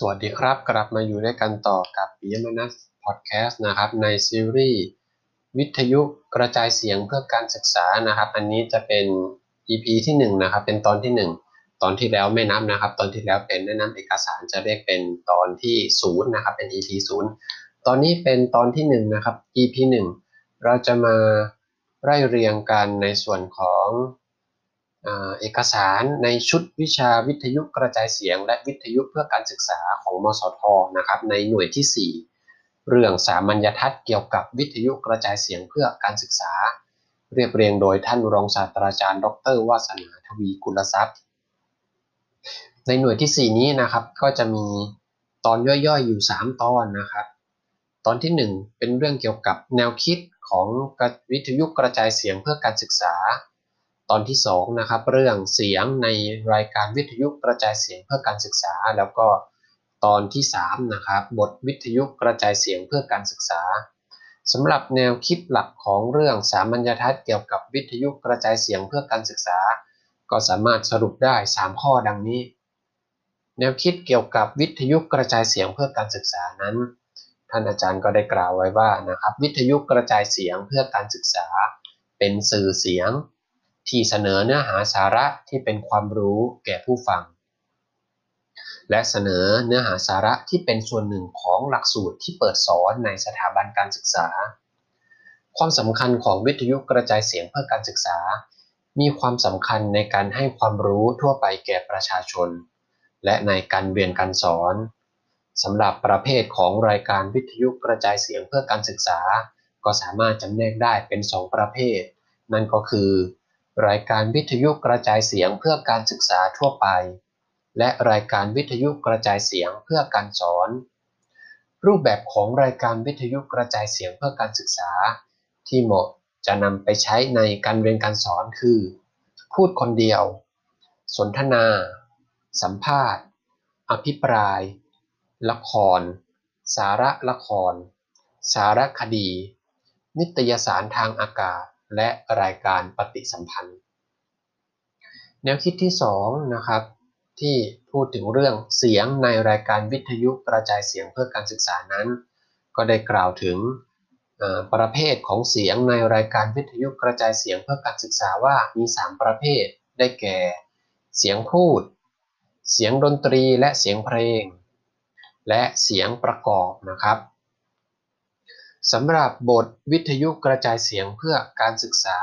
สวัสดีครับ กลับมาอยู่ด้วยกันต่อกับปิยมนัสพอดแคสต์นะครับในซีรีส์วิทยุกระจายเสียงเพื่อการศึกษานะครับ อันนี้จะเป็น EP ที่1นะครับเป็นตอนที่ 1 ตอนที่แล้วไม่นับนะครับ ตอนที่แล้วเป็นแนะนำเอกสารจะเรียกเป็นตอนที่0นะครับเป็น EP 0ตอนนี้เป็นตอนที่1นะครับ EP 1 เราจะมาไล่เรียงกันในส่วนของ เอกสารในชุดวิชาวิทยุกระจายเสียง และวิทยุเพื่อการศึกษาของมสทนะครับในหน่วยที่ 4 เรื่องสามัญญทัศน์เกี่ยวกับวิทยุกระจายเสียงเพื่อการศึกษา เรียบเรียงโดยท่านรองศาสตราจารย์ ดรวาสนาทวีกุลทรัพย์ ในหน่วยที่ 4 นี้นะครับก็จะมีตอนย่อยๆอยู่ 3 ตอนนะครับตอนที่ 1 เป็นเรื่องเกี่ยวกับแนวคิดของวิทยุกระจายเสียงเพื่อการศึกษา ตอนที่2นะครับเรื่องเสียงในรายการวิทยุกระจายเสียงเพื่อการศึกษา แล้วก็ตอนที่3นะครับบทวิทยุกระจายเสียงเพื่อการศึกษาสำหรับแนวคิดหลักของเรื่องสามัญทัศน์เกี่ยวกับวิทยุกระจายเสียงเพื่อการศึกษา ก็สามารถสรุปได้ 3 ข้อดังนี้ แนวคิดเกี่ยวกับวิทยุกระจายเสียงเพื่อการศึกษานั้น ท่านอาจารย์ก็ได้กล่าวไว้ว่านะครับวิทยุกระจายเสียงเพื่อการศึกษา เป็นสื่อเสียง ที่เสนอเนื้อหาสาระที่เป็นความรู้แก่ผู้ฟัง และเสนอเนื้อหาสาระที่เป็นส่วนหนึ่งของหลักสูตรที่เปิดสอนในสถาบันการศึกษา ความสำคัญของวิทยุกระจายเสียงเพื่อการศึกษา มีความสำคัญในการให้ความรู้ทั่วไปแก่ประชาชน และในการเรียนการสอนสำหรับประเภทของรายการวิทยุกระจายเสียงเพื่อการศึกษา ก็สามารถจำแนกได้เป็น 2 ประเภท นั่นก็คือ รายการวิทยุกระจายเสียงเพื่อการศึกษาทั่วไป และรายการวิทยุกระจายเสียงเพื่อการสอน รูปแบบของรายการวิทยุกระจายเสียงเพื่อการศึกษา ที่เหมาะจะนำไปใช้ในการเรียนการสอนคือ พูดคนเดียว สนทนา สัมภาษณ์ อภิปราย ละคร สาระละคร สารคดี นิตยสารทางอากาศ และรายการปฏิสัมพันธ์ แนวคิดที่2นะครับที่พูดถึงเรื่องเสียงในรายการวิทยุกระจายเสียงเพื่อการศึกษานั้น ก็ได้กล่าวถึงประเภทของเสียงในรายการวิทยุกระจายเสียงเพื่อการศึกษาว่ามี 3 ประเภท ได้แก่ เสียงพูด เสียงดนตรีและเสียงเพลง และเสียงประกอบนะครับ สำหรับบทวิทยุกระจายเสียงเพื่อการศึกษา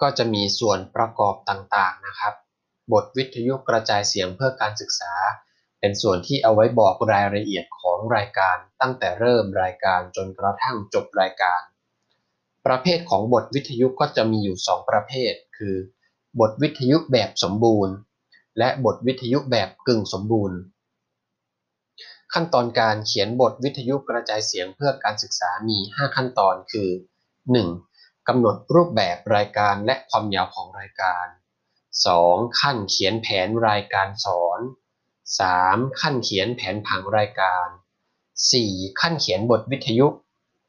ก็จะมีส่วนประกอบต่างๆนะครับ บทวิทยุกระจายเสียงเพื่อการศึกษา เป็นส่วนที่เอาไว้บอกรายละเอียดของรายการตั้งแต่เริ่มรายการจนกระทั่งจบรายการ ประเภทของบทวิทยุก็จะมีอยู่ 2 ประเภท คือ บทวิทยุแบบสมบูรณ์ และบทวิทยุแบบกึ่งสมบูรณ์ ขั้นตอนการเขียนบทวิทยุกระจายเสียงเพื่อการศึกษามี 5 ขั้นตอนคือ 1. กำหนดรูปแบบรายการและความยาวของรายการ 2. ขั้นเขียนแผนรายการสอน 3. ขั้นเขียนแผนผังรายการ 4. ขั้นเขียนบทวิทยุ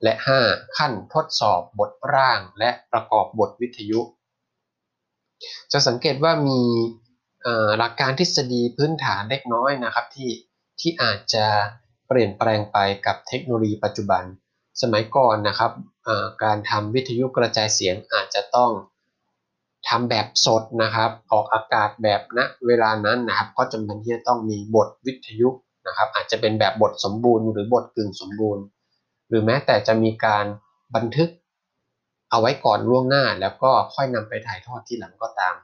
และ 5. ขั้นทดสอบบทร่างและประกอบบทวิทยุ จะสังเกตว่ามีหลักการทฤษฎีพื้นฐานเล็กน้อยนะครับที่ ที่อาจจะเปลี่ยนแปลงไปกับเทคโนโลยีปัจจุบัน สมัยก่อนนะครับการทำวิทยุกระจายเสียงอาจจะต้องทำแบบสดนะครับออกอากาศแบบณนะเวลานั้นนะครับ ก็จำเป็นที่จะต้องมีบทวิทยุนะครับ อาจจะเป็นแบบบทสมบูรณ์ หรือบทกึ่งสมบูรณ์ หรือแม้แต่จะมีการบันทึกเอาไว้ก่อนล่วงหน้าแล้วก็ค่อยนำไปถ่ายทอดที่หลังก็ตาม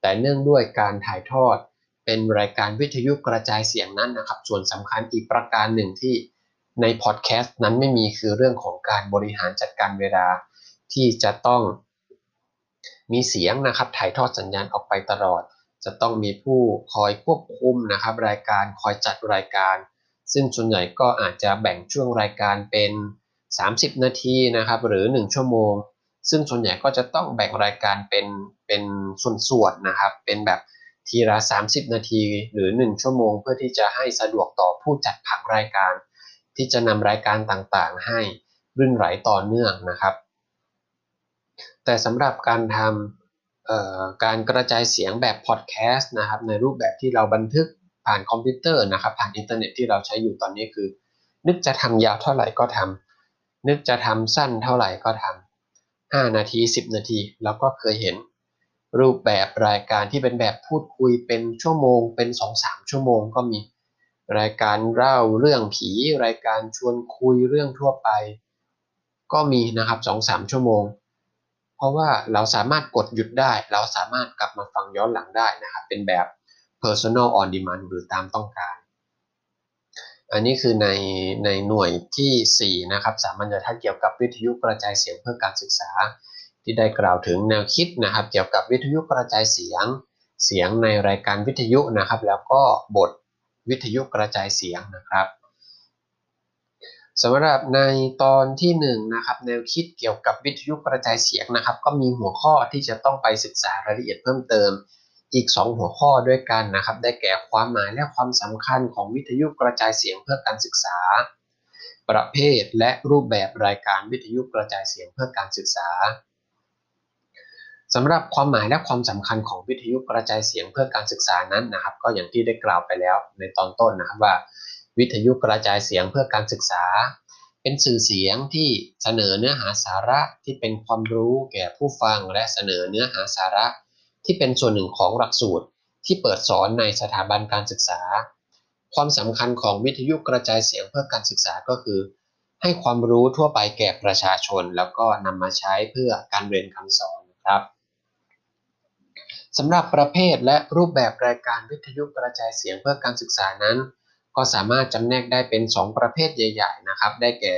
แต่เนื่องด้วยการถ่ายทอด เป็นรายการวิทยุกระจายเสียงนั้นนะครับ ส่วนสำคัญอีกประการหนึ่งที่ในพอดแคสต์นั้นไม่มีคือเรื่องของการบริหารจัดการเวลาที่จะต้องมีเสียงนะครับถ่ายทอดสัญญาณออกไปตลอด จะต้องมีผู้คอยควบคุมนะครับ รายการคอยจัดรายการ ซึ่งส่วนใหญ่ก็อาจจะแบ่งช่วงรายการเป็น 30 นาทีนะครับ หรือ 1 ชั่วโมง ซึ่งส่วนใหญ่ก็จะต้องแบ่งรายการเป็นเป็นส่วนๆนะครับ เป็นแบบ ทีละ 30 นาทีหรือ 1 ชั่วโมง เพื่อที่จะให้สะดวกต่อผู้จัดผังรายการ ที่จะนำรายการต่างๆ ให้รื่นไหลต่อเนื่องนะครับ แต่สำหรับการทำการกระจายเสียงแบบพอดแคสต์นะครับในรูปแบบที่เราบันทึกผ่านคอมพิวเตอร์นะครับผ่านอินเทอร์เน็ตที่เราใช้อยู่ตอนนี้คือ นึกจะทำยาวเท่าไหร่ก็ทำนึกจะทำสั้นเท่าไหร่ก็ทำ5นาที 10 นาทีเราก็เคยเห็น รูปแบบรายการที่เป็นแบบพูดคุยเป็นชั่วโมง เป็น2-3ชั่วโมงก็มี รายการเล่าเรื่องผี รายการชวนคุยเรื่องทั่วไป ก็มีนะครับ2-3ชั่วโมง เพราะว่าเราสามารถกดหยุดได้ เราสามารถกลับมาฟังย้อนหลังได้นะครับเป็นแบบ personal on demand หรือตามต้องการ อันนี้คือในในหน่วยที่ 4 นะครับสามัญทัศเกี่ยวกับวิทยุกระจายเสียงเพื่อการศึกษา ที่ได้กล่าวถึงแนวคิดนะครับเกี่ยวกับวิทยุกระจายเสียง เสียงในรายการวิทยุนะครับ แล้วก็บทวิทยุกระจายเสียงนะครับสำหรับในตอนที่1นนะครับแนวคิดเกี่ยวกับวิทยุกระจายเสียงนะครับ ก็มีหัวข้อที่จะต้องไปศึกษารายละเอียดเพิ่มเติม อีก 2 หัวข้อด้วยกันนะครับ ได้แก่ความหมายและความสำคัญของวิทยุกระจายเสียงเพื่อการศึกษา ประเภทและรูปแบบรายการวิทยุกระจายเสียงเพื่อการศึกษา สำหรับความหมายและความสำคัญของวิทยุกระจายเสียงเพื่อการศึกษานั้นนะครับ ก็อย่างที่ได้กล่าวไปแล้วในตอนต้นนะครับว่า วิทยุกระจายเสียงเพื่อการศึกษา เป็นสื่อเสียงที่เสนอเนื้อหาสาระที่เป็นความรู้แก่ผู้ฟังและเสนอเนื้อหาสาระ ที่เป็นส่วนหนึ่งของหลักสูตร ที่เปิดสอนในสถาบันการศึกษา ความสำคัญของวิทยุกระจายเสียงเพื่อการศึกษาก็คือ ให้ความรู้ทั่วไปแก่ประชาชน แล้วก็นำมาใช้เพื่อการเรียนการสอนนะครับ สำหรับประเภทและรูปแบบรายการวิทยุกระจายเสียงเพื่อการศึกษานั้น ก็สามารถจำแนกได้เป็น 2 ประเภทใหญ่ ๆ นะครับ ได้แก่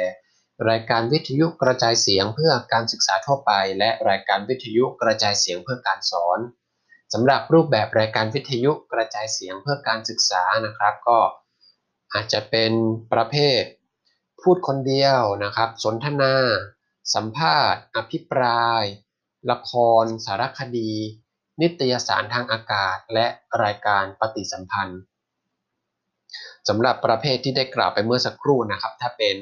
รายการวิทยุกระจายเสียงเพื่อการศึกษาทั่วไป และรายการวิทยุกระจายเสียงเพื่อการสอนสำหรับรูปแบบรายการวิทยุกระจายเสียงเพื่อการศึกษานะครับ ก็อาจจะเป็นประเภท พูดคนเดียวนะครับ สนทนา สัมภาษณ์ อภิปราย ละคร สารคดี นิตยสารทางอากาศ และรายการปฏิสัมพันธ์สำหรับประเภทที่ได้กล่าวไปเมื่อสักครู่นะครับ ถ้าเป็น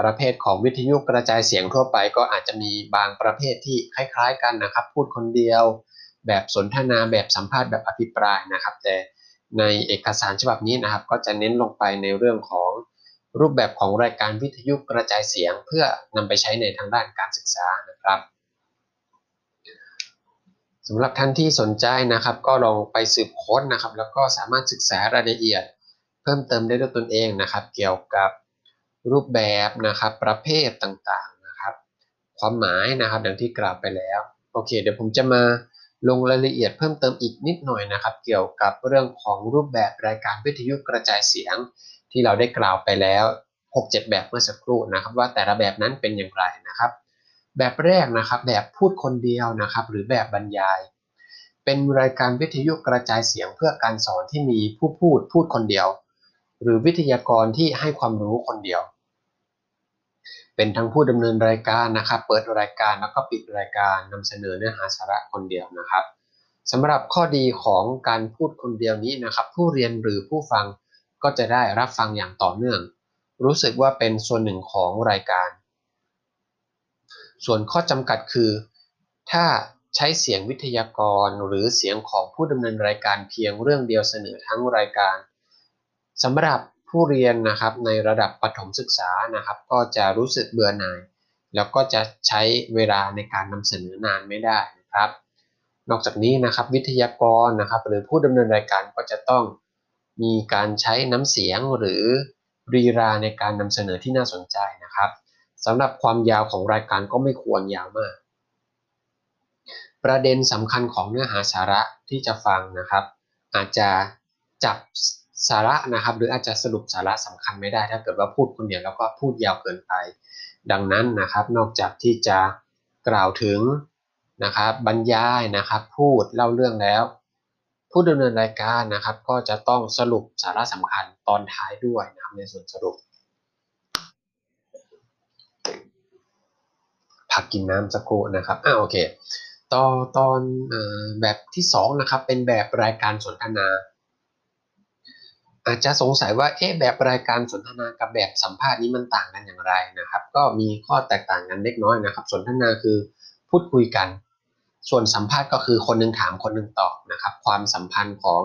ประเภทของวิทยุกระจายเสียงทั่วไป ก็อาจจะมีบางประเภทที่คล้ายๆกันนะครับ พูดคนเดียว แบบสนทนาแบบสัมภาษณ์แบบอภิปรายนะครับ แต่ในเอกสารฉบับนี้นะครับ ก็จะเน้นลงไปในเรื่องของรูปแบบของรายการวิทยุกระจายเสียง เพื่อนำไปใช้ในทางด้านการศึกษานะครับ สำหรับท่านที่สนใจนะครับ ก็ลองไปสืบค้นนะครับ แล้วก็สามารถศึกษารายละเอียด เพิ่มเติมได้ด้วยตนเองนะครับ เกี่ยวกับรูปแบบนะครับ ประเภทต่างๆนะครับ ความหมายนะครับดังที่กล่าวไปแล้วโอเค เดี๋ยวผมจะมาลงรายละเอียดเพิ่มเติมอีกนิดหน่อยนะครับ เกี่ยวกับเรื่องของรูปแบบรายการวิทยุกระจายเสียง ที่เราได้กล่าวไปแล้ว 6-7 แบบเมื่อสักครู่นะครับ ว่าแต่ละแบบนั้นเป็นอย่างไรนะครับ แบบแรกนะครับแบบพูดคนเดียวนะครับ หรือแบบบรรยาย เป็นรายการวิทยุกระจายเสียงเพื่อการสอนที่มีผู้พูดพูดคนเดียว หรือวิทยากรที่ให้ความรู้คนเดียว เป็นทั้งผู้ดำเนินรายการนะครับ เปิดรายการแล้วก็ปิดรายการนำเสนอเนื้อหาสาระคนเดียวนะครับสำหรับข้อดีของการพูดคนเดียวนี้นะครับ ผู้เรียนหรือผู้ฟังก็จะได้รับฟังอย่างต่อเนื่อง รู้สึกว่าเป็นส่วนหนึ่งของรายการ ส่วนข้อจำกัดคือ ถ้าใช้เสียงวิทยากรหรือเสียงของผู้ดำเนินรายการเพียงเรื่องเดียวเสนอทั้งรายการสำหรับผู้เรียนนะครับในระดับปฐมศึกษานะครับ ก็จะรู้สึกเบื่อหน่าย แล้วก็จะใช้เวลาในการนำเสนอนานไม่ได้นะครับ นอกจากนี้นะครับวิทยากรนะครับ หรือผู้ดำเนินรายการก็จะต้องมีการใช้น้ำเสียงหรือรีราในการนำเสนอที่น่าสนใจนะครับ สำหรับความยาวของรายการก็ไม่ควรยาวมาก ประเด็นสำคัญของเนื้อหาสาระที่จะฟังนะครับ อาจจะจับสาระนะครับ หรืออาจจะสรุปสาระสำคัญไม่ได้ ถ้าเกิดว่าพูดคนเดียวแล้วก็พูดยาวเกินไป ดังนั้นนะครับ นอกจากที่จะกล่าวถึงนะครับบรรยายนะครับ พูดเล่าเรื่องแล้ว ผู้ดำเนินรายการนะครับ ก็จะต้องสรุปสาระสำคัญตอนท้ายด้วยนะครับในส่วนสรุป พักกินน้ำสักครู่นะครับอ่าโอเคต่อตอนอแบบที่2นะครับเป็นแบบรายการสนทนา อาจจะสงสัยว่าเอ๊ะแบบรายการสนทนากับแบบสัมภาษณ์นี้มันต่างกันอย่างไรนะครับ ก็มีข้อแตกต่างกันเล็กน้อยนะครับ สนทนาคือพูดคุยกัน ส่วนสัมภาษณ์ก็คือคนนึงถามคนนึงตอบนะครับ ความสัมพันธ์ของ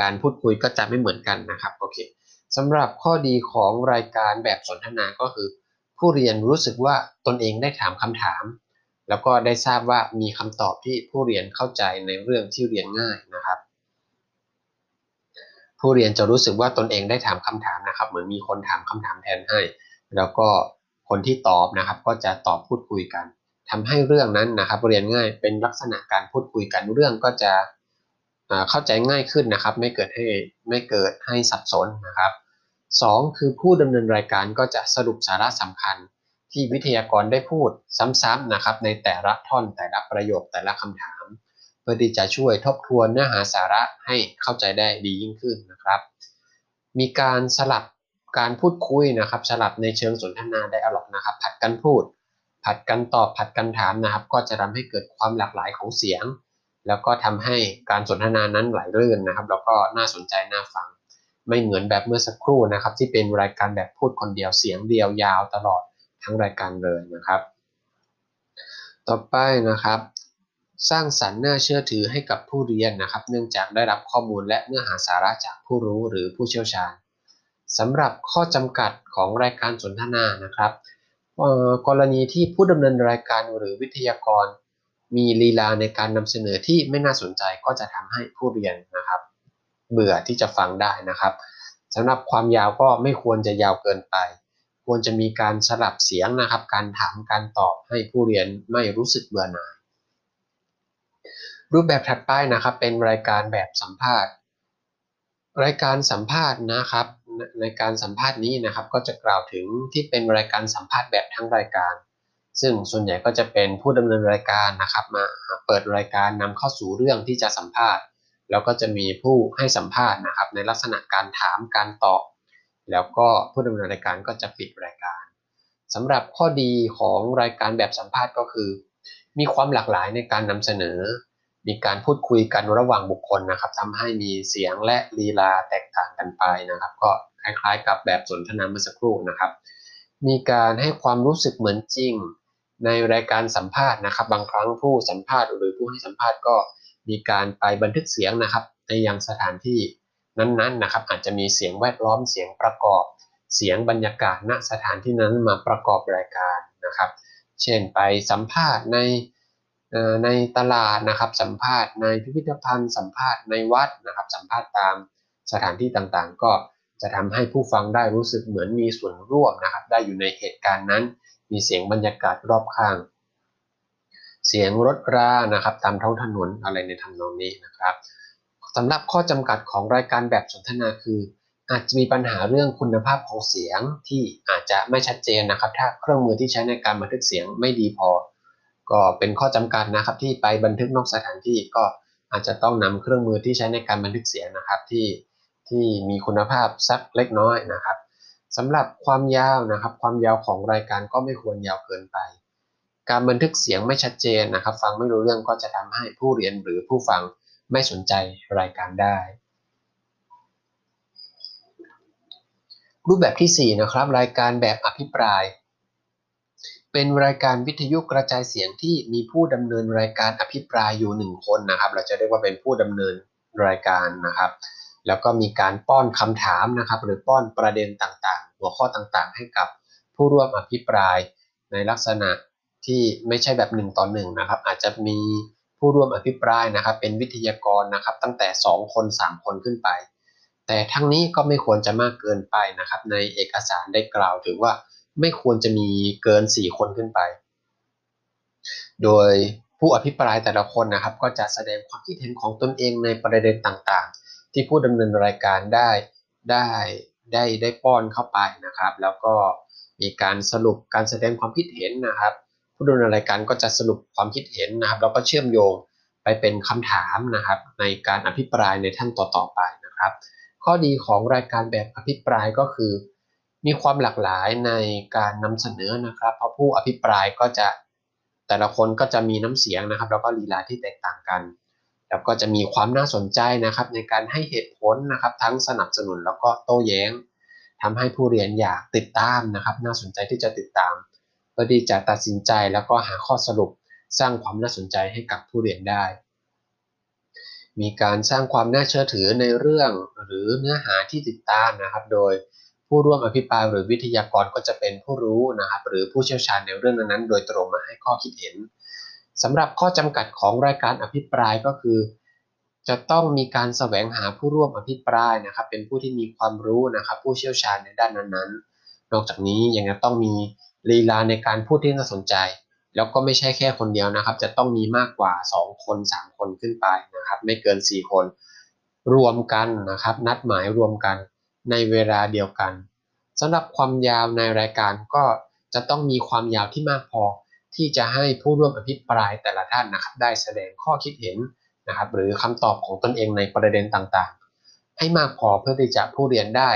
การพูดคุยก็จะไม่เหมือนกันนะครับโอเคสำหรับข้อดีของรายการแบบสนทนาก็คือ ผู้เรียนรู้สึกว่าตนเองได้ถามคำถาม แล้วก็ได้ทราบว่ามีคำตอบที่ผู้เรียนเข้าใจในเรื่องที่เรียนง่ายนะครับ ผู้เรียนจะรู้สึกว่าตนเองได้ถามคำถามนะครับ เหมือนมีคนถามคำถามแทนให้ แล้วก็คนที่ตอบนะครับ ก็จะตอบพูดคุยกันทำให้เรื่องนั้นนะครับ เรียนง่ายเป็นลักษณะการพูดคุยกันเรื่องก็จะเข้าใจง่ายขึ้นนะครับ ไม่เกิดให้ไม่เกิดให้สับสนนะครับ 2. คือผู้ดำเนินรายการก็จะสรุปสาระสำคัญ ที่วิทยากรได้พูดซ้ำๆนะครับในแต่ละท่อนแต่ละประโยคแต่ละคำถาม เพื่อที่จะช่วยทบทวนเนื้อหาสาระให้เข้าใจได้ดียิ่งขึ้นนะครับ มีการสลับการพูดคุยนะครับ สลับในเชิงสนทนาได้อรอกนะครับ ผัดกันพูด ผัดกันตอบผัดกันถามนะครับ ก็จะทำให้เกิดความหลากหลายของเสียง แล้วก็ทำให้การสนทนานั้นไหลลื่นนะครับ แล้วก็น่าสนใจน่าฟัง ไม่เหมือนแบบเมื่อสักครู่นะครับ ที่เป็นรายการแบบพูดคนเดียวเสียงเดียวยาวตลอดทั้งรายการเลยนะครับ ต่อไปนะครับ สร้างสรรค์น่าเชื่อถือให้กับผู้เรียนนะครับ เนื่องจากได้รับข้อมูลและเนื้อหาสาระจากผู้รู้หรือผู้เชี่ยวชาญสำหรับข้อจำกัดของรายการสนทนานะครับกรณีที่ผู้ดำเนินรายการหรือวิทยากร มีลีลาในการนำเสนอที่ไม่น่าสนใจก็จะทำให้ผู้เรียนนะครับ เบื่อที่จะฟังได้นะครับสำหรับความยาวก็ไม่ควรจะยาวเกินไป ควรจะมีการสลับเสียงนะครับ การถามการตอบให้ผู้เรียนไม่รู้สึกเบื่อหน่ายรูปแบบถัดไปนะครับเป็นรายการแบบสัมภาษณ์ รายการสัมภาษณ์นะครับ ในการสัมภาษณ์นี้นะครับ ก็จะกล่าวถึงที่เป็นรายการสัมภาษณ์แบบทั้งรายการ ซึ่งส่วนใหญ่ก็จะเป็นผู้ดำเนินรายการนะครับ มาเปิดรายการนำเข้าสู่เรื่องที่จะสัมภาษณ์ แล้วก็จะมีผู้ให้สัมภาษณ์นะครับ ในลักษณะการถามการตอบ แล้วก็ผู้ดำเนินรายการก็จะปิดรายการสำหรับข้อดีของรายการแบบสัมภาษณ์ก็คือ มีความหลากหลายในการนำเสนอ มีการพูดคุยกันระหว่างบุคคลนะครับทำให้มีเสียงและลีลาแตกต่างกันไปนะครับ ก็คล้ายๆ กับแบบสนทนาเมื่อสักครู่นะครับ มีการให้ความรู้สึกเหมือนจริง ในรายการสัมภาษณ์นะครับ บางครั้งผู้สัมภาษณ์หรือผู้ให้สัมภาษณ์ก็ มีการไปบันทึกเสียงนะครับในยังสถานที่นั้นๆนะครับอาจจะมีเสียงแวดล้อมเสียงประกอบเสียงบรรยากาศณสถานที่นั้นมาประกอบรายการนะครับ เช่นไปสัมภาษณ์ในในตลาดนะครับสัมภาษณ์ในพิพิธภัณฑ์ สัมภาษณ์ในวัดนะครับสัมภาษณ์ตามสถานที่ต่างๆ ก็จะทำให้ผู้ฟังได้รู้สึกเหมือนมีส่วนร่วมนะครับได้อยู่ในเหตุการณ์นั้น มีเสียงบรรยากาศรอบข้าง เสียงรถรานะครับตามท้องถนนอะไรในทำนองนี้นะครับสำหรับข้อจำกัดของรายการแบบสนทนาคือ อาจจะมีปัญหาเรื่องคุณภาพของเสียงที่อาจจะไม่ชัดเจนนะครับ ถ้าเครื่องมือที่ใช้ในการบันทึกเสียงไม่ดีพอ ก็เป็นข้อจำกัดนะครับ ที่ไปบันทึกนอกสถานที่ก็อาจจะต้องนำเครื่องมือที่ใช้ในการบันทึกเสียงนะครับที่ที่มีคุณภาพสักเล็กน้อยนะครับสำหรับความยาวนะครับ ความยาวของรายการก็ไม่ควรยาวเกินไป การบันทึกเสียงไม่ชัดเจนนะครับ ฟังไม่รู้เรื่องก็จะทำให้ผู้เรียนหรือผู้ฟังไม่สนใจรายการได้ รูปแบบที่ 4 นะครับ รายการแบบอภิปราย เป็นรายการวิทยุกระจายเสียงที่มีผู้ดำเนินรายการอภิปรายอยู่หนึ่งคนนะครับ เราจะเรียกว่าเป็นผู้ดำเนินรายการนะครับ แล้วก็มีการป้อนคำถามนะครับ หรือป้อนประเด็นต่างๆ หัวข้อต่างๆ ให้กับผู้ร่วมอภิปรายในลักษณะ ที่ไม่ใช่แบบหนึ่งต่อหนึ่งนะครับ อาจจะมีผู้ร่วมอภิปรายนะครับ เป็นวิทยากรนะครับ ตั้งแต่ 2 คน 3 คนขึ้นไป แต่ทั้งนี้ก็ไม่ควรจะมากเกินไปนะครับ ในเอกสารได้กล่าวถึงว่าไม่ควรจะมีเกิน 4 คนขึ้นไป โดยผู้อภิปรายแต่ละคนนะครับ ก็จะแสดงความคิดเห็นของตนเองในประเด็นต่างๆ ที่ผู้ดำเนินรายการได้ได้ได้ได้ป้อนเข้าไปนะครับ แล้วก็มีการสรุปการแสดงความคิดเห็นนะครับ ผู้ดำเนินรายการก็จะสรุปความคิดเห็นนะครับ แล้วก็เชื่อมโยงไปเป็นคำถามนะครับ ในการอภิปรายในท่านต่อๆไปนะครับ ข้อดีของรายการแบบอภิปรายก็คือ มีความหลากหลายในการนำเสนอนะครับ เพราะผู้อภิปรายก็จะแต่ละคนก็จะมีน้ำเสียงนะครับ แล้วก็ลีลาที่แตกต่างกัน แล้วก็จะมีความน่าสนใจนะครับ ในการให้เหตุผลนะครับ ทั้งสนับสนุนแล้วก็โต้แย้งทำให้ผู้เรียนอยากติดตามนะครับ น่าสนใจที่จะติดตาม เพื่อที่จะตัดสินใจแล้วก็หาข้อสรุปสร้างความน่าสนใจให้กับผู้เรียนได้ มีการสร้างความน่าเชื่อถือในเรื่องหรือเนื้อหาที่ติดตามนะครับ โดยผู้ร่วมอภิปรายหรือวิทยากรก็จะเป็นผู้รู้นะครับ หรือผู้เชี่ยวชาญในเรื่องนั้นๆ โดยตรงมาให้ข้อคิดเห็นสำหรับข้อจำกัดของรายการอภิปรายก็คือ จะต้องมีการแสวงหาผู้ร่วมอภิปรายนะครับ เป็นผู้ที่มีความรู้นะครับ ผู้เชี่ยวชาญในด้านนั้นๆ นอกจากนี้ยังต้องมี ลีลาในการพูดที่น่าสนใจ แล้วก็ไม่ใช่แค่คนเดียวนะครับ จะต้องมีมากกว่า 2 คน 3 คนขึ้นไปนะครับ ไม่เกิน 4 คน รวมกันนะครับ นัดหมายรวมกันในเวลาเดียวกันสำหรับความยาวในรายการก็จะต้องมีความยาวที่มากพอ ที่จะให้ผู้ร่วมอภิปรายแต่ละท่านนะครับ ได้แสดงข้อคิดเห็นนะครับ หรือคำตอบของตนเองในประเด็นต่างๆ ให้มากพอเพื่อที่จะผู้เรียนได้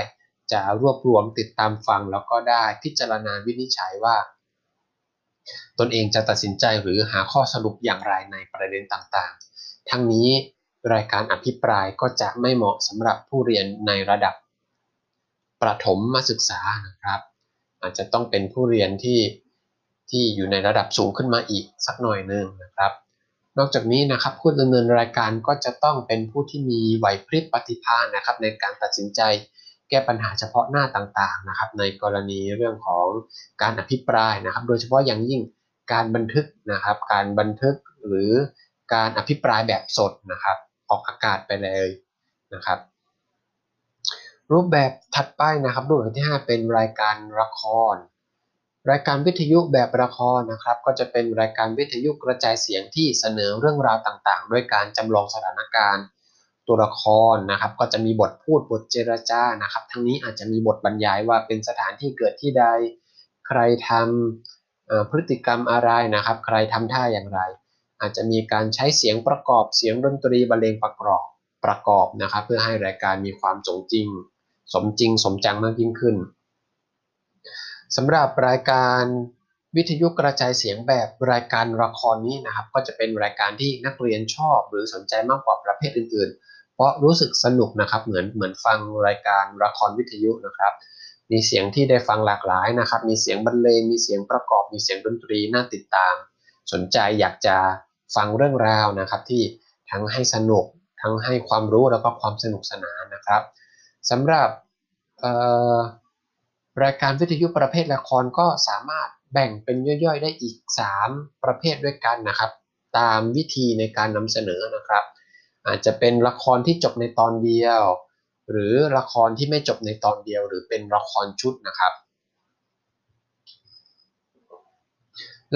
จะรวบรวมติดตามฟังแล้วก็ได้พิจารณาวินิจฉัยว่า ตนเองจะตัดสินใจหรือหาข้อสรุปอย่างไรในประเด็นต่างๆ ทั้งนี้รายการอภิปรายก็จะไม่เหมาะสำหรับผู้เรียนในระดับ ประถมมาศึกษานะครับ อาจจะต้องเป็นผู้เรียนที่ที่อยู่ในระดับสูงขึ้นมาอีกสักหน่อยหนึ่งนะครับ นอกจากนี้นะครับผู้ดำเนินรายการก็จะต้องเป็นผู้ที่มีไหวพริบปฏิภาณนะครับ ในการตัดสินใจ แก้ปัญหาเฉพาะหน้าต่างๆนะครับ ในกรณีเรื่องของการอภิปรายนะครับ โดยเฉพาะอย่างยิ่งการบันทึกนะครับ การบันทึกหรือการอภิปรายแบบสดนะครับ ออกอากาศไปเลยนะครับ รูปแบบถัดไปนะครับ รูปแบบที่ 5 เป็นรายการละคร รายการวิทยุแบบละครนะครับ ก็จะเป็นรายการวิทยุกระจายเสียงที่เสนอเรื่องราวต่างๆ ด้วยการจำลองสถานการณ์ ตัวละครนะครับ ก็จะมีบทพูดบทเจรจานะครับ ทั้งนี้อาจจะมีบทบรรยายว่าเป็นสถานที่เกิดที่ใด ใครทำพฤติกรรมอะไรนะครับ ใครทำท่าอย่างไร อาจจะมีการใช้เสียงประกอบเสียงดนตรีบรรเลงประกอบประกอบนะครับ เพื่อให้รายการมีความสมจริง สมจริงสมจังมากยิ่งขึ้นสำหรับรายการวิทยุกระจายเสียงแบบรายการละครนี้นะครับ ก็จะเป็นรายการที่นักเรียนชอบหรือสนใจมากกว่าประเภทอื่นๆ เพราะรู้สึกสนุกนะครับ เหมือนเหมือนฟังรายการละครวิทยุนะครับ มีเสียงที่ได้ฟังหลากหลายนะครับ มีเสียงบรรเลง มีเสียงประกอบ มีเสียงดนตรีน่าติดตาม สนใจอยากจะฟังเรื่องราวนะครับ ที่ทั้งให้สนุก ทั้งให้ความรู้แล้วก็ความสนุกสนานนะครับสำหรับรายการวิทยุประเภทละครก็สามารถแบ่งเป็นย่อยๆ ได้อีก 3 ประเภทด้วยกันนะครับ ตามวิธีในการนำเสนอนะครับ อาจจะเป็นละครที่จบในตอนเดียว หรือละครที่ไม่จบในตอนเดียว หรือเป็นละครชุดนะครับ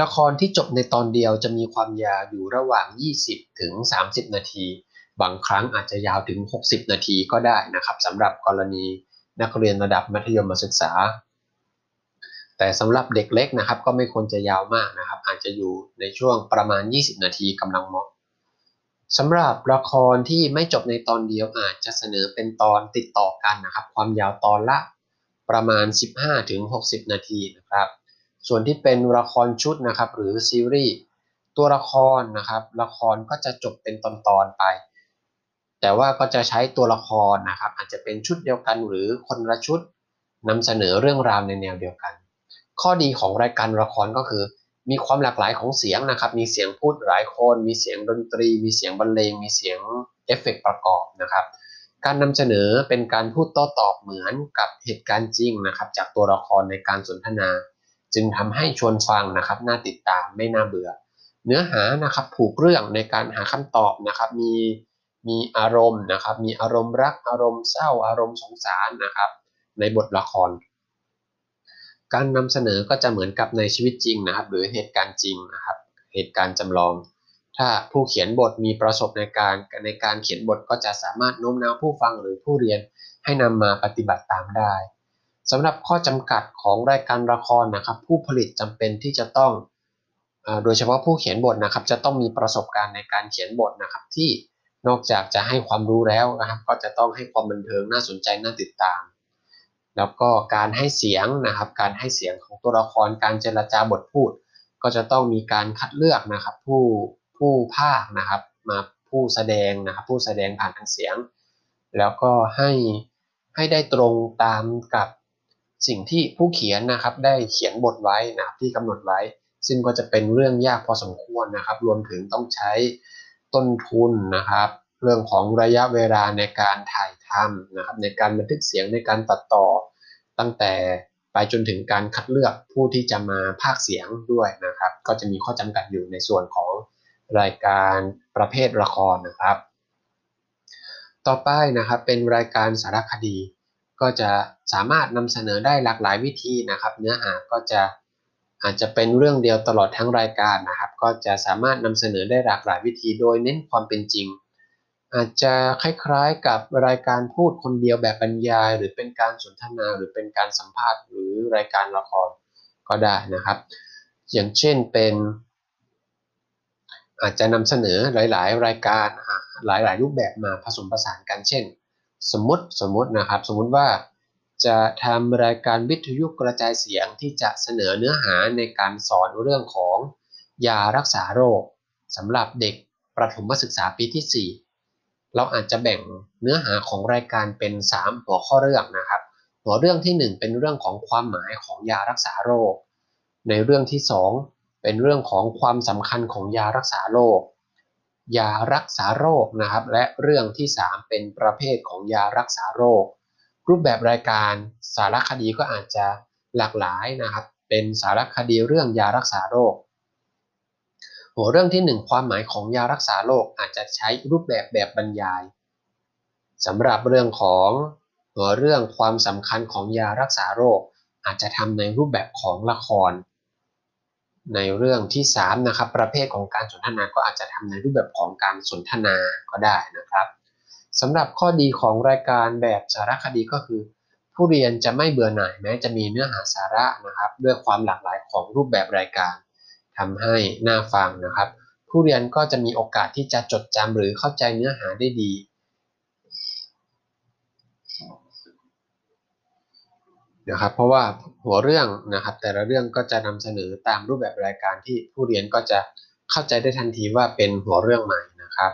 ละครที่จบในตอนเดียวจะมีความยาวอยู่ระหว่าง 20 ถึง 30 นาที บางครั้งอาจจะยาวถึง 60 นาทีก็ได้นะครับสำหรับกรณีนักเรียนระดับมัธยมศึกษา แต่สำหรับเด็กเล็กนะครับ ก็ไม่ควรจะยาวมากนะครับ อาจจะอยู่ในช่วงประมาณ 20 นาทีกำลังเหมาะ สำหรับละครที่ไม่จบในตอนเดียวอาจจะเสนอเป็นตอนติดต่อกันนะครับ ความยาวตอนละประมาณ 15-60 นาทีนะครับ ส่วนที่เป็นละครชุดนะครับ หรือซีรีส์ตัวละครนะครับ ละครก็จะจบเป็นตอนๆไป แต่ว่าก็จะใช้ตัวละครนะครับ อาจจะเป็นชุดเดียวกันหรือคนละชุดนำเสนอเรื่องราวในแนวเดียวกัน ข้อดีของรายการละครก็คือ มีความหลากหลายของเสียงนะครับ มีเสียงพูดหลายคน มีเสียงดนตรี มีเสียงบรรเลง มีเสียงเอฟเฟกประกอบนะครับ การนำเสนอเป็นการพูดโต้ตอบเหมือนกับเหตุการณ์จริงนะครับ จากตัวละครในการสนทนา จึงทำให้ชวนฟังนะครับ น่าติดตามไม่น่าเบื่อ เนื้อหานะครับผูกเรื่องในการหาคำตอบนะครับ มีมีอารมณ์นะครับ มีอารมณ์รัก อารมณ์เศร้า อารมณ์สงสารนะครับ ในบทละคร การนำเสนอก็จะเหมือนกับในชีวิตจริงนะครับ หรือเหตุการณ์จริงนะครับ เหตุการณ์จำลอง ถ้าผู้เขียนบทมีประสบในการในการเขียนบทก็จะสามารถโน้มน้าวผู้ฟังหรือผู้เรียนให้นำมาปฏิบัติตามได้สำหรับข้อจำกัดของรายการละครนะครับ ผู้ผลิตจำเป็นที่จะต้องโดยเฉพาะผู้เขียนบทนะครับ จะต้องมีประสบการณ์ในการเขียนบทนะครับที่นอกจากจะให้ความรู้แล้วนะครับ ก็จะต้องให้ความบันเทิงน่าสนใจน่าติดตาม แล้วก็การให้เสียงนะครับ การให้เสียงของตัวละครการเจรจาบทพูด ก็จะต้องมีการคัดเลือกนะครับ ผู้ผู้ภาคนะครับ มาผู้แสดงนะครับ ผู้แสดงผ่านทางเสียง แล้วก็ให้ให้ได้ตรงตามกับสิ่งที่ผู้เขียนนะครับ ได้เขียนบทไว้นะครับที่กำหนดไว้ ซึ่งก็จะเป็นเรื่องยากพอสมควรนะครับ รวมถึงต้องใช้ต้นทุนนะครับ เรื่องของระยะเวลาในการถ่ายทำนะครับในการบันทึกเสียงในการตัดต่อ ตั้งแต่ไปจนถึงการคัดเลือกผู้ที่จะมาภาคเสียงด้วยนะครับ ก็จะมีข้อจำกัดอยู่ในส่วนของรายการประเภทละครนะครับ ต่อไปนะครับเป็นรายการสารคดี ก็จะสามารถนำเสนอได้หลากหลายวิธีนะครับ เนื้อหาก็จะอาจจะเป็นเรื่องเดียวตลอดทั้งรายการนะครับ ก็จะสามารถนำเสนอได้หลากหลายวิธี โดยเน้นความเป็นจริง อาจจะคล้ายๆกับรายการพูดคนเดียวแบบบรรยาย หรือเป็นการสนทนาหรือเป็นการสัมภาษณ์หรือรายการละครก็ได้นะครับ อย่างเช่นเป็นอาจจะนำเสนอหลาย ๆ รายการหลาย ๆ รูปแบบมาผสมผสานกันเช่น สมมติสมมตินะครับ สมมุติว่าจะทำรายการวิทยุกระจายเสียงที่จะเสนอเนื้อหาในการสอนเรื่องของยารักษาโรคสำหรับเด็กประถมศึกษาปีที่4 เราอาจจะแบ่งเนื้อหาของรายการเป็น 3 หัวข้อเรื่องนะครับ หัวเรื่องที่ 1 เป็นเรื่องของความหมายของยารักษาโรค ในเรื่องที่ 2 เป็นเรื่องของความสำคัญของยารักษาโรค ยารักษาโรคนะครับ และเรื่องที่ 3 เป็นประเภทของยารักษาโรค รูปแบบรายการสารคดีก็อาจจะหลากหลายนะครับ เป็นสารคดีเรื่องยารักษาโรค หัวเรื่องที่ 1 ความหมายของยารักษาโรคอาจจะใช้รูปแบบแบบบรรยายสำหรับเรื่องของหัวเรื่องความสำคัญของยารักษาโรค อาจจะทำในรูปแบบของละคร ในเรื่องที่3นะครับประเภทของการสนทนาก็อาจจะทำในรูปแบบของการสนทนาก็ได้นะครับสำหรับข้อดีของรายการแบบสารคดีก็คือ ผู้เรียนจะไม่เบื่อหน่ายแม้จะมีเนื้อหาสาระนะครับ ด้วยความหลากหลายของรูปแบบรายการ ทำให้น่าฟังนะครับ ผู้เรียนก็จะมีโอกาสที่จะจดจำหรือเข้าใจเนื้อหาได้ดี นะครับ เพราะว่าหัวเรื่องนะครับ แต่ละเรื่องก็จะนำเสนอตามรูปแบบรายการที่ผู้เรียนก็จะเข้าใจได้ทันทีว่าเป็นหัวเรื่องใหม่นะครับ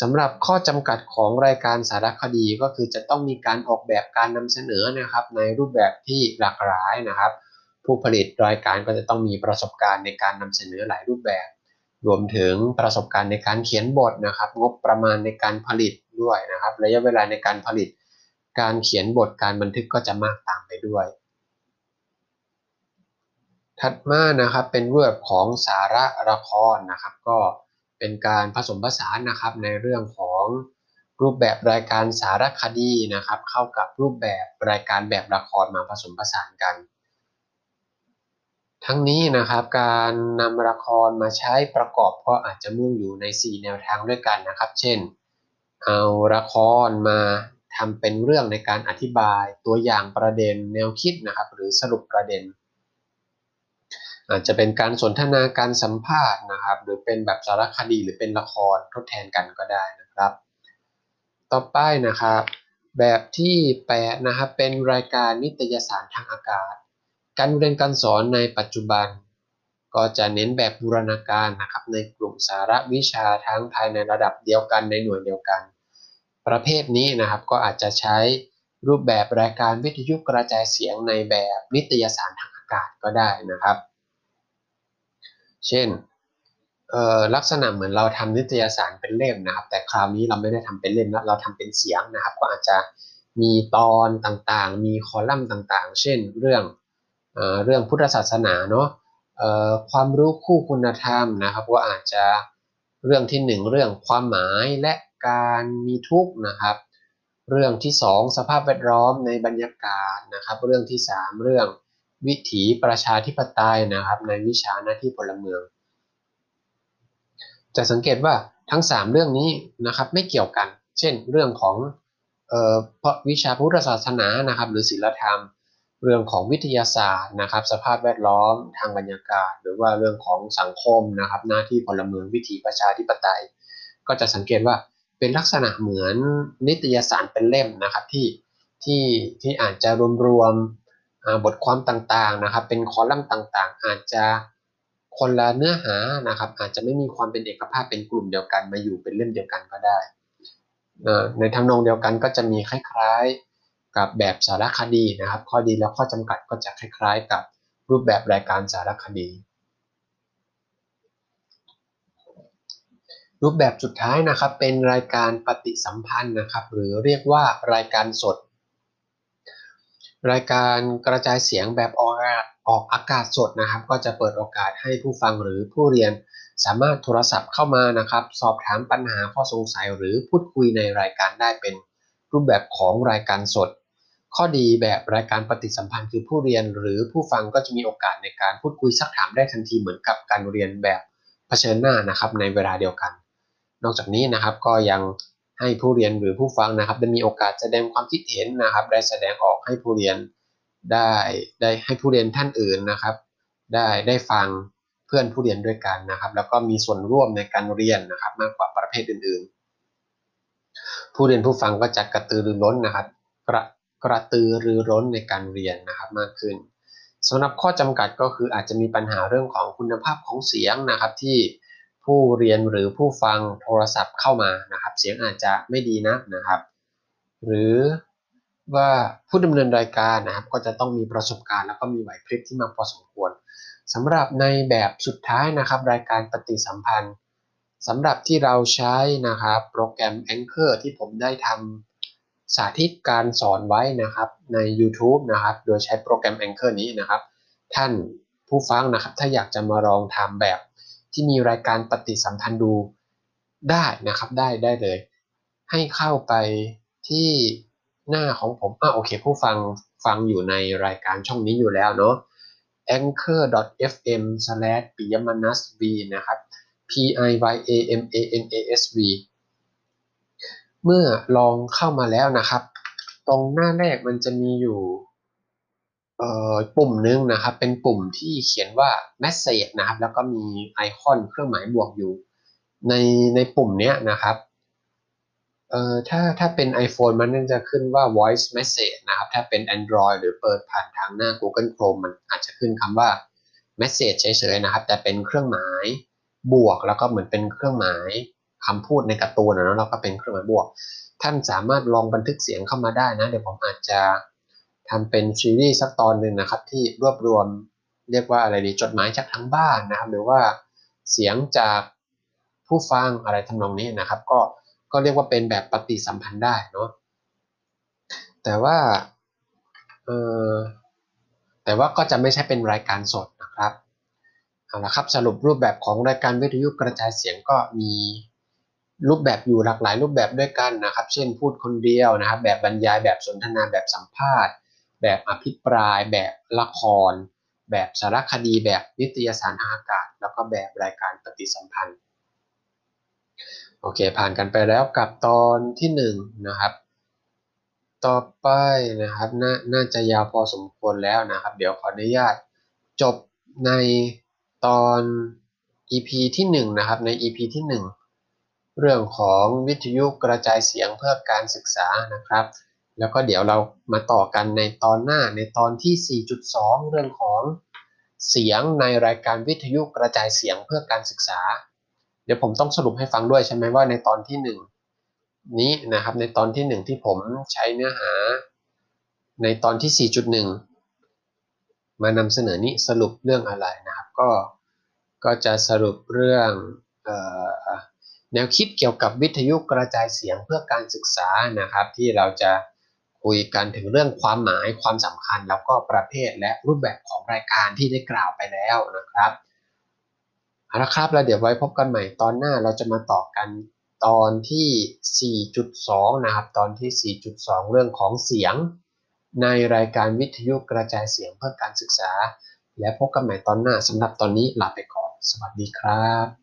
สำหรับข้อจำกัดของรายการสารคดีก็คือจะต้องมีการออกแบบการนำเสนอนะครับ ในรูปแบบที่หลากหลายนะครับ ผู้ผลิตรายการก็จะต้องมีประสบการณ์ในการนำเสนอหลายรูปแบบ รวมถึงประสบการณ์ในการเขียนบทนะครับ งบประมาณในการผลิตด้วยนะครับ ระยะเวลาในการผลิต การเขียนบทการบันทึกก็จะมากตามไปด้วย ถัดมานะครับเป็นเรูปของสาระละครนะครับ ก็เป็นการผสมผสานนะครับในเรื่องของรูปแบบรายการสารคดีนะครับ เข้ากับรูปแบบรายการแบบละครมาผสมผสานกัน ทั้งนี้นะครับการนำละครมาใช้ประกอบก็อาจจะมุ่งอยู่ใน 4 แนวทางด้วยกันนะครับ เช่น เอาละครมาทำเป็นเรื่องในการอธิบายตัวอย่างประเด็นแนวคิดนะครับ หรือสรุปประเด็น อาจจะเป็นการสนทนาการสัมภาษณ์นะครับ หรือเป็นแบบสารคดีหรือเป็นละครทดแทนกันก็ได้นะครับ ต่อไปนะครับ แบบที่ 8 นะครับเป็นรายการนิตยสารทางอากาศ การเรียนการสอนในปัจจุบัน ก็จะเน้นแบบบูรณาการนะครับในกลุ่มสาระวิชาทั้งภายในระดับเดียวกันในหน่วยเดียวกัน ประเภทนี้นะครับก็อาจจะใช้รูปแบบรายการวิทยุกระจายเสียงในแบบนิตยสารทางอากาศก็ได้นะครับ เช่นลักษณะเหมือนเราทำนิตยสารเป็นเล่มนะครับ แต่คราวนี้เราไม่ได้ทำเป็นเล่มแล้วเราทำเป็นเสียงนะครับ ก็อาจจะมีตอนต่างๆ มีคอลัมน์ต่างๆ เช่น เรื่อง เรื่องพุทธศาสนาเนาะความรู้คู่คุณธรรมนะครับว่าอาจจะเรื่องที่ 1 เรื่องความหมายและการมีทุกข์นะครับ เรื่องที่ 2 สภาพแวดล้อมในบรรยากาศนะครับ เรื่องที่ 3 เรื่องวิถีประชาธิปไตยนะครับ ในวิชาหน้าที่พลเมือง จะสังเกตว่าทั้ง 3 เรื่องนี้นะครับไม่เกี่ยวกัน เช่น เรื่องของเอ่อวิชาพุทธศาสนานะครับ หรือศิลธรรม เรื่องของวิทยาศาสตร์นะครับ สภาพแวดล้อมทางบรรยากาศ หรือว่าเรื่องของสังคมนะครับ หน้าที่พลเมืองวิถีประชาธิปไตย ก็จะสังเกตว่าเป็นลักษณะเหมือนนิตยสารเป็นเล่มนะครับที่ที่ที่อาจจะรวมบทความต่างๆนะครับ เป็นคอลัมน์ต่างๆ อาจจะคนละเนื้อหานะครับ อาจจะไม่มีความเป็นเอกภาพเป็นกลุ่มเดียวกันมาอยู่เป็นเล่มเดียวกันก็ได้ ในทำนองเดียวกันก็จะมีคล้ายๆ กับแบบสารคดีนะครับ ข้อดีและข้อจำกัดก็จะคล้าย ๆ กับรูปแบบรายการสารคดี รูปแบบสุดท้ายนะครับเป็นรายการปฏิสัมพันธ์นะครับ หรือเรียกว่ารายการสด รายการกระจายเสียงแบบออกออกอากาศสดนะครับ ก็จะเปิดโอกาสให้ผู้ฟังหรือผู้เรียนสามารถโทรศัพท์เข้ามานะครับ สอบถามปัญหาข้อสงสัยหรือพูดคุยในรายการได้เป็นรูปแบบของรายการสด ข้อดีแบบรายการปฏิสัมพันธ์คือผู้เรียนหรือผู้ฟังก็จะมีโอกาสในการพูดคุยซักถามได้ทันทีเหมือนกับการเรียนแบบเผชิญหน้านะครับในเวลาเดียวกัน นอกจากนี้นะครับก็ยังให้ผู้เรียนหรือผู้ฟังนะครับ ได้มีโอกาสแสดงความคิดเห็นนะครับ ได้แสดงออกให้ผู้เรียนได้ได้ให้ผู้เรียนท่านอื่นนะครับ ได้ได้ฟังเพื่อนผู้เรียนด้วยกันนะครับ แล้วก็มีส่วนร่วมในการเรียนนะครับ มากกว่าประเภทอื่น ๆ ผู้เรียนผู้ฟังก็จะกระตือรือร้นนะครับกระ กระตือรือร้นในการเรียนนะครับมากขึ้นสำหรับข้อจำกัดก็คืออาจจะมีปัญหาเรื่องของคุณภาพของเสียงนะครับที่ผู้เรียนหรือผู้ฟังโทรศัพท์เข้ามานะครับ เสียงอาจจะไม่ดีนักนะครับ หรือว่าผู้ดำเนินรายการนะครับ ก็จะต้องมีประสบการณ์แล้วก็มีไหวพริบที่มากพอสมควรสำหรับในแบบสุดท้ายนะครับ รายการปฏิสัมพันธ์สำหรับที่เราใช้นะครับ โปรแกรม Anchor ที่ผมได้ทำ สาธิตการสอนไว้นะครับใน YouTube นะครับ โดยใช้โปรแกรม Anchor นี้นะครับ ท่านผู้ฟังนะครับ ถ้าอยากจะมาลองทำแบบ ที่มีรายการปฏิสัมพันธ์ดูได้นะครับ ได้ได้เลย ให้เข้าไปที่หน้าของผมอะโอเค ผู้ฟังฟังอยู่ในรายการช่องนี้อยู่แล้วเนาะ anchor.fm slash ปิยมานัส v นะครับ p i y a m a n a s v เมื่อลองเข้ามาแล้วนะครับ ตรงหน้าแรกมันจะมีอยู่ปุ่มนึงนะครับ เป็นปุ่มที่เขียนว่า message นะครับ แล้วก็มีไอคอนเครื่องหมายบวกอยู่ ในในปุ่มเนี้ยนะครับเอ่อถ้าถ้าเป็น iPhone มันจะขึ้นว่า voice message นะครับ ถ้าเป็น Android หรือเปิดผ่านทางหน้า Google Chrome มันอาจจะขึ้นคำว่า message เฉยๆนะครับ แต่เป็นเครื่องหมายบวกแล้วก็เหมือนเป็นเครื่องหมาย คำพูดในการ์ตูนนะแล้วก็เป็นเครื่องหมายบวก ท่านสามารถลองบันทึกเสียงเข้ามาได้นะ เดี๋ยวผมอาจจะทำเป็นซีรีส์สักตอนหนึ่งนะครับ ที่รวบรวมเรียกว่าอะไรดีจดหมายจากทางบ้านนะครับ หรือว่าเสียงจากผู้ฟังอะไรทำนองนี้นะครับ ก็ก็เรียกว่าเป็นแบบปฏิสัมพันธ์ได้เนาะแต่ว่าเออแต่ว่าก็จะไม่ใช่เป็นรายการสดนะครับเอาละครับสรุปรูปแบบของรายการวิทยุกระจายเสียงก็มี รูปแบบอยู่หลากหลายรูปแบบด้วยกันนะครับ เช่นพูดคนเดียวนะครับ แบบบรรยายแบบสนทนาแบบสัมภาษณ์ แบบอภิปราย แบบละคร แบบสารคดีแบบนิตยสารทางอากาศ แล้วก็แบบรายการปฏิสัมพันธ์โอเค ผ่านกันไปแล้วกับตอนที่1นนะครับ ต่อไปนะครับนน่าจะยาวพอสมควรแล้วนะครับ เดี๋ยวขออนุญาตจบในตอน EP ที่1นะครับใน EP ที่1 เรื่องของวิทยุกระจายเสียงเพื่อการศึกษานะครับ แล้วก็เดี๋ยวเรามาต่อกันในตอนหน้าในตอนที่ 4.2 เรื่องของเสียงในรายการวิทยุกระจายเสียงเพื่อการศึกษา เดี๋ยวผมต้องสรุปให้ฟังด้วยใช่ไหมว่าในตอนที่หนึ่งนี้นะครับในตอนที่หนึ่งที่ผมใช้เนื้อหา ในตอนที่ 4.1 มานำเสนอนี้สรุปเรื่องอะไรนะครับ ก็ก็จะสรุปเรื่อง แนวคิดเกี่ยวกับวิทยุกระจายเสียงเพื่อการศึกษานะครับ ที่เราจะคุยกันถึงเรื่องความหมายความสำคัญ แล้วก็ประเภทและรูปแบบของรายการที่ได้กล่าวไปแล้วนะครับเอาละครับแล้วเดี๋ยวไว้พบกันใหม่ตอนหน้าเราจะมาต่อกันตอนที่ 4.2 นะครับ ตอนที่ 4.2 เรื่องของเสียง ในรายการวิทยุกระจายเสียงเพื่อการศึกษา และพบกันใหม่ตอนหน้าสำหรับตอนนี้ลาไปก่อน สวัสดีครับ